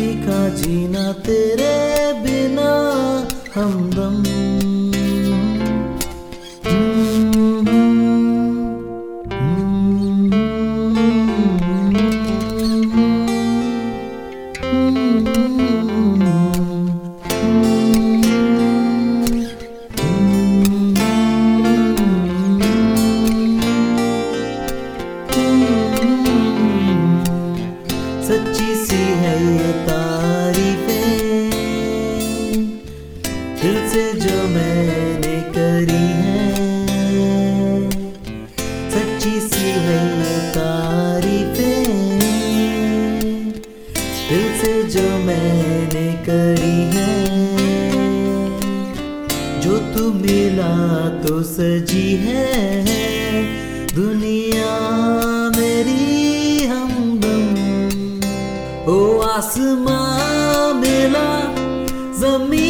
ना का जीना तेरे बिना हमदम ये तारीफें दिल से जो मैंने करी है जो तू मिला तो सजी है, दुनिया मेरी हमदम ओ आसमां मिला जमी